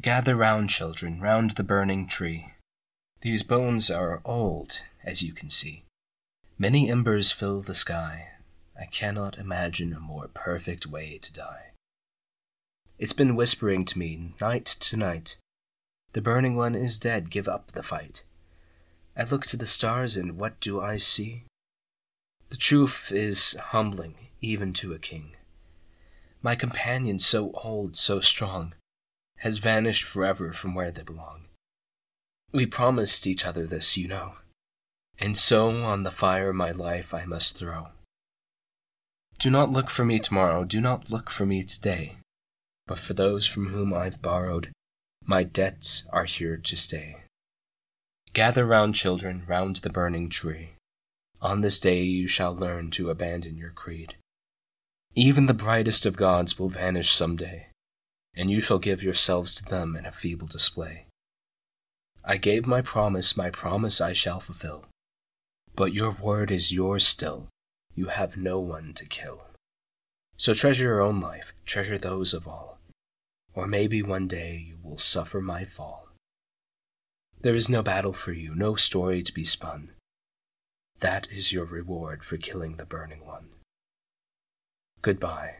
Gather round, children, round the burning tree. These bones are old, as you can see. Many embers fill the sky. I cannot imagine a more perfect way to die. It's been whispering to me night to night. The burning one is dead, give up the fight. I look to the stars, and what do I see? The truth is humbling, even to a king. My companion, so old, so strong, has vanished forever from where they belong. We promised each other this, you know, and so on the fire my life I must throw. Do not look for me tomorrow, do not look for me today, but for those from whom I've borrowed, my debts are here to stay. Gather round, children, round the burning tree. On this day you shall learn to abandon your creed. Even the brightest of gods will vanish some day, and you shall give yourselves to them in a feeble display. I gave my promise, my promise I shall fulfill. But your word is yours still, you have no one to kill. So treasure your own life, treasure those of all, or maybe one day you will suffer my fall. There is no battle for you, no story to be spun. That is your reward for killing the burning one. Goodbye.